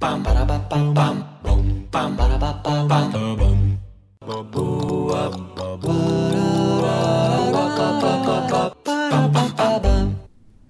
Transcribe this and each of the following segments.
bum ba ba bum bum boom bum ba ba ba bum bum boo up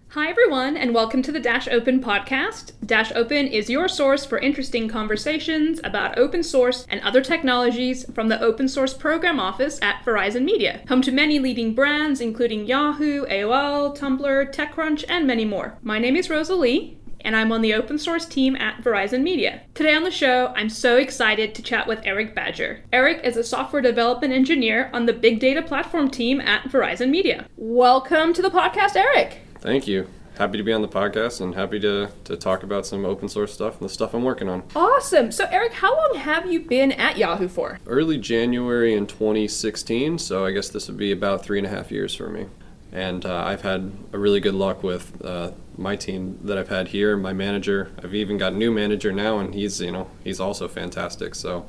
Hi, everyone, and welcome to the Dash Open podcast. Dash Open is your source for interesting conversations about open source and other technologies from the Open Source Program Office at Verizon Media, home to many leading brands including Yahoo, AOL, Tumblr, TechCrunch, and many more. My name is Rosalie, and I'm on the open source team at Verizon Media. Today on the show, I'm so excited to chat with Eric Badger. Eric is a software development engineer on the big data platform team at Verizon Media. Welcome to the podcast, Eric. Thank you. Happy to be on the podcast and happy to, to talk about some open source stuff and the stuff I'm working on. Awesome. So, Eric, how long have you been at Yahoo for? Early January in 2016, so I guess this would be about three and a half years for me. And uh, I've had a really good luck with uh, my team that I've had here, my manager. I've even got a new manager now, and he's you know he's also fantastic. So,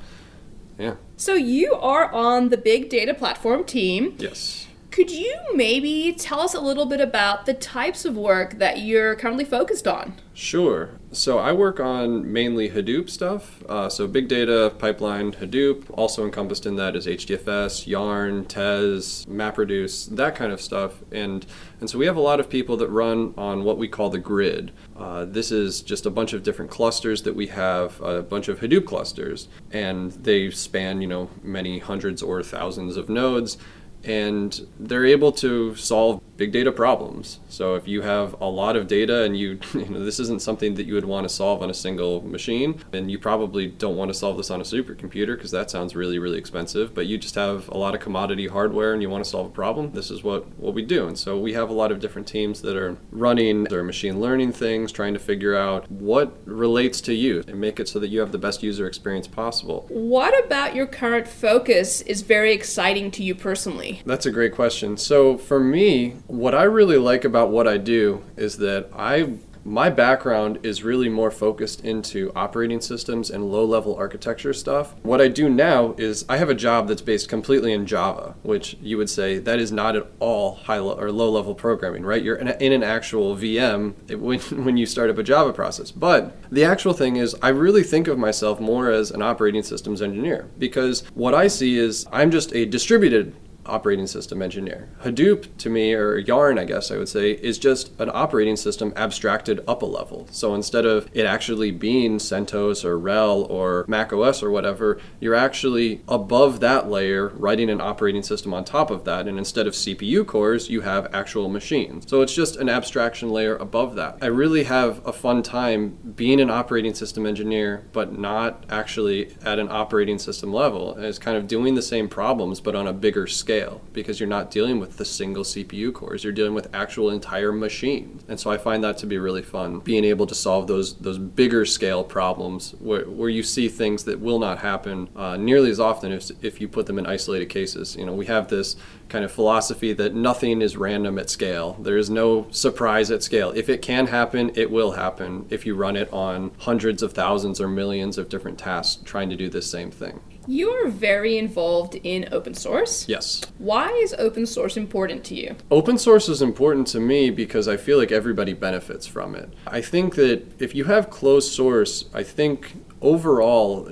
yeah. So you are on the big data platform team. Yes. Could you maybe tell us a little bit about the types of work that you're currently focused on? Sure. So I work on mainly Hadoop stuff. Uh, so big data, pipeline, Hadoop. Also encompassed in that is HDFS, Yarn, Tez, MapReduce, that kind of stuff. And and so we have a lot of people that run on what we call the grid. Uh, this is just a bunch of different clusters that we have, a bunch of Hadoop clusters, and they span you know many hundreds or thousands of nodes and they're able to solve big data problems. So if you have a lot of data and you, you know, this isn't something that you would want to solve on a single machine, and you probably don't want to solve this on a supercomputer because that sounds really, really expensive, but you just have a lot of commodity hardware and you want to solve a problem, this is what, what we do. And so we have a lot of different teams that are running their machine learning things, trying to figure out what relates to you and make it so that you have the best user experience possible. What about your current focus is very exciting to you personally? That's a great question. So for me, what I really like about what I do is that I my background is really more focused into operating systems and low level architecture stuff. What I do now is I have a job that's based completely in Java, which you would say that is not at all high lo- or low level programming, right? You're in, an actual VM when, when you start up a Java process. But the actual thing is, I really think of myself more as an operating systems engineer because what I see is I'm just a distributed operating system engineer. Hadoop, to me, or Yarn, I guess I would say, is just an operating system abstracted up a level. So instead of it actually being CentOS or RHEL or macOS or whatever, you're actually above that layer writing an operating system on top of that. And instead of CPU cores, you have actual machines. So it's just an abstraction layer above that. I really have a fun time being an operating system engineer, but not actually at an operating system level. It's kind of doing the same problems, but on a bigger scale scale because you're not dealing with the single CPU cores. You're dealing with actual entire machines. And so I find that to be really fun, being able to solve those those bigger scale problems where, where you see things that will not happen uh, nearly as often if, if you put them in isolated cases. You know, we have this kind of philosophy that nothing is random at scale. There is no surprise at scale. If it can happen, it will happen if you run it on hundreds of thousands or millions of different tasks trying to do the same thing. You are very involved in open source. Yes. Why is open source important to you? Open source is important to me because I feel like everybody benefits from it. I think that if you have closed source, I think overall,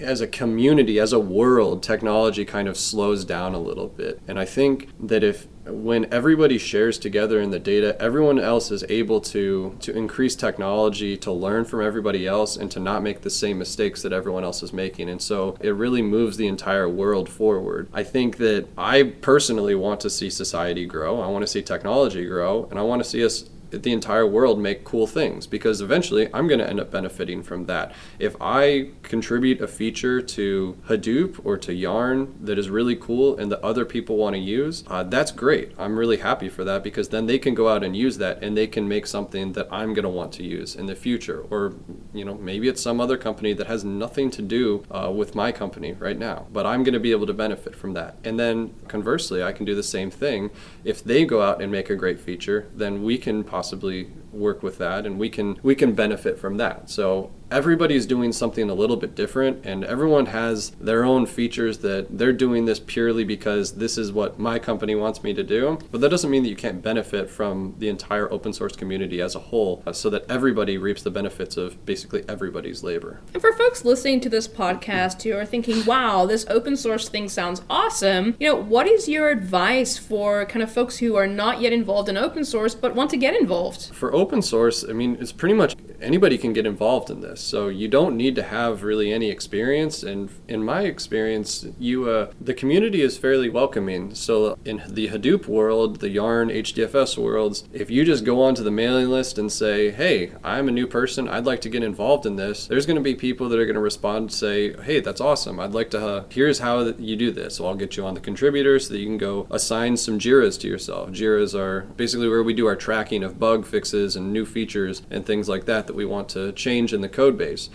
as a community, as a world, technology kind of slows down a little bit. And I think that if when everybody shares together in the data, everyone else is able to to increase technology, to learn from everybody else, and to not make the same mistakes that everyone else is making. And so it really moves the entire world forward. I think that I personally want to see society grow. I want to see technology grow, and I want to see us the entire world make cool things because eventually I'm going to end up benefiting from that. If I contribute a feature to Hadoop or to Yarn that is really cool and that other people want to use, uh, that's great. I'm really happy for that because then they can go out and use that and they can make something that I'm going to want to use in the future. Or, you know, maybe it's some other company that has nothing to do uh, with my company right now, but I'm going to be able to benefit from that. And then conversely, I can do the same thing. If they go out and make a great feature, then we can possibly possibly work with that and we can we can benefit from that. So everybody's doing something a little bit different and everyone has their own features that they're doing this purely because this is what my company wants me to do but that doesn't mean that you can't benefit from the entire open source community as a whole uh, so that everybody reaps the benefits of basically everybody's labor And for folks listening to this podcast who are thinking, wow, this open source thing sounds awesome, you know, what is your advice for kind of folks who are not yet involved in open source but want to get involved? for open source i mean it's pretty much anybody can get involved in this. So you don't need to have really any experience. And in my experience you uh, the community is fairly welcoming. So in the hadoop world the yarn hdfs worlds if you just go onto the mailing list and say hey i'm a new person. I'd like to get involved in this there's going to be people that are going to respond and say hey that's awesome. I'd like to uh, here's how you do this. So i'll get you on the contributors so that you can go assign some jiras to yourself. Jiras are basically where we do our tracking of bug fixes and new features and things like that that we want to change in the code base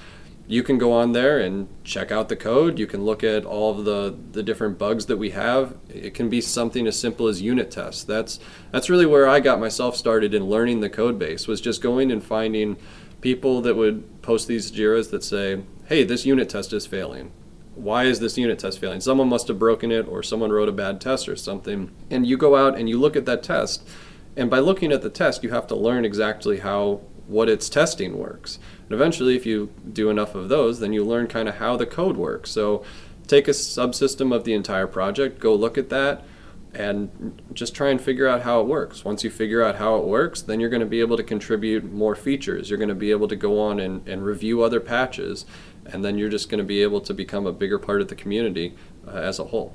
you can go on there and check out the code. You can look at all of the, the different bugs that we have. It can be something as simple as unit tests. That's that's really where I got myself started in learning the code base was just going and finding people that would post these JIRAs that say, hey, this unit test is failing. Why is this unit test failing? Someone must have broken it or someone wrote a bad test or something. And you go out and you look at that test. And by looking at the test, you have to learn exactly how what its testing works. And eventually, if you do enough of those, then you learn kind of how the code works. So take a subsystem of the entire project, go look at that, and just try and figure out how it works. Once you figure out how it works, then you're going to be able to contribute more features. You're going to be able to go on and, and review other patches, and then you're just going to be able to become a bigger part of the community uh, as a whole.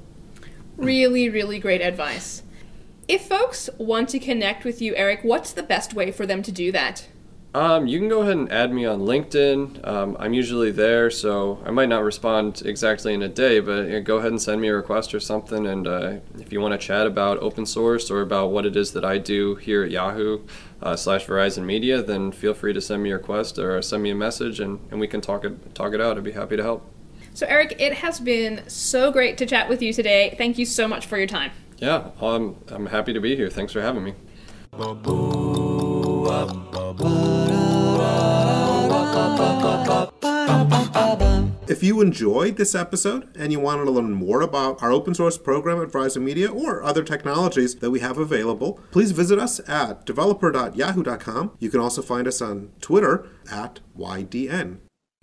Really, really great advice. If folks want to connect with you, Eric, what's the best way for them to do that? Um, you can go ahead and add me on LinkedIn. Um, I'm usually there, so I might not respond exactly in a day, but you know, go ahead and send me a request or something. And uh, if you want to chat about open source or about what it is that I do here at Yahoo uh, slash Verizon Media, then feel free to send me a request or send me a message, and, and we can talk it talk it out. I'd be happy to help. So, Eric, it has been so great to chat with you today. Thank you so much for your time. Yeah, I'm, I'm happy to be here. Thanks for having me. If you enjoyed this episode and you wanted to learn more about our open source program at Verizon Media or other technologies that we have available, please visit us at developer.yahoo.com. You can also find us on Twitter at YDN.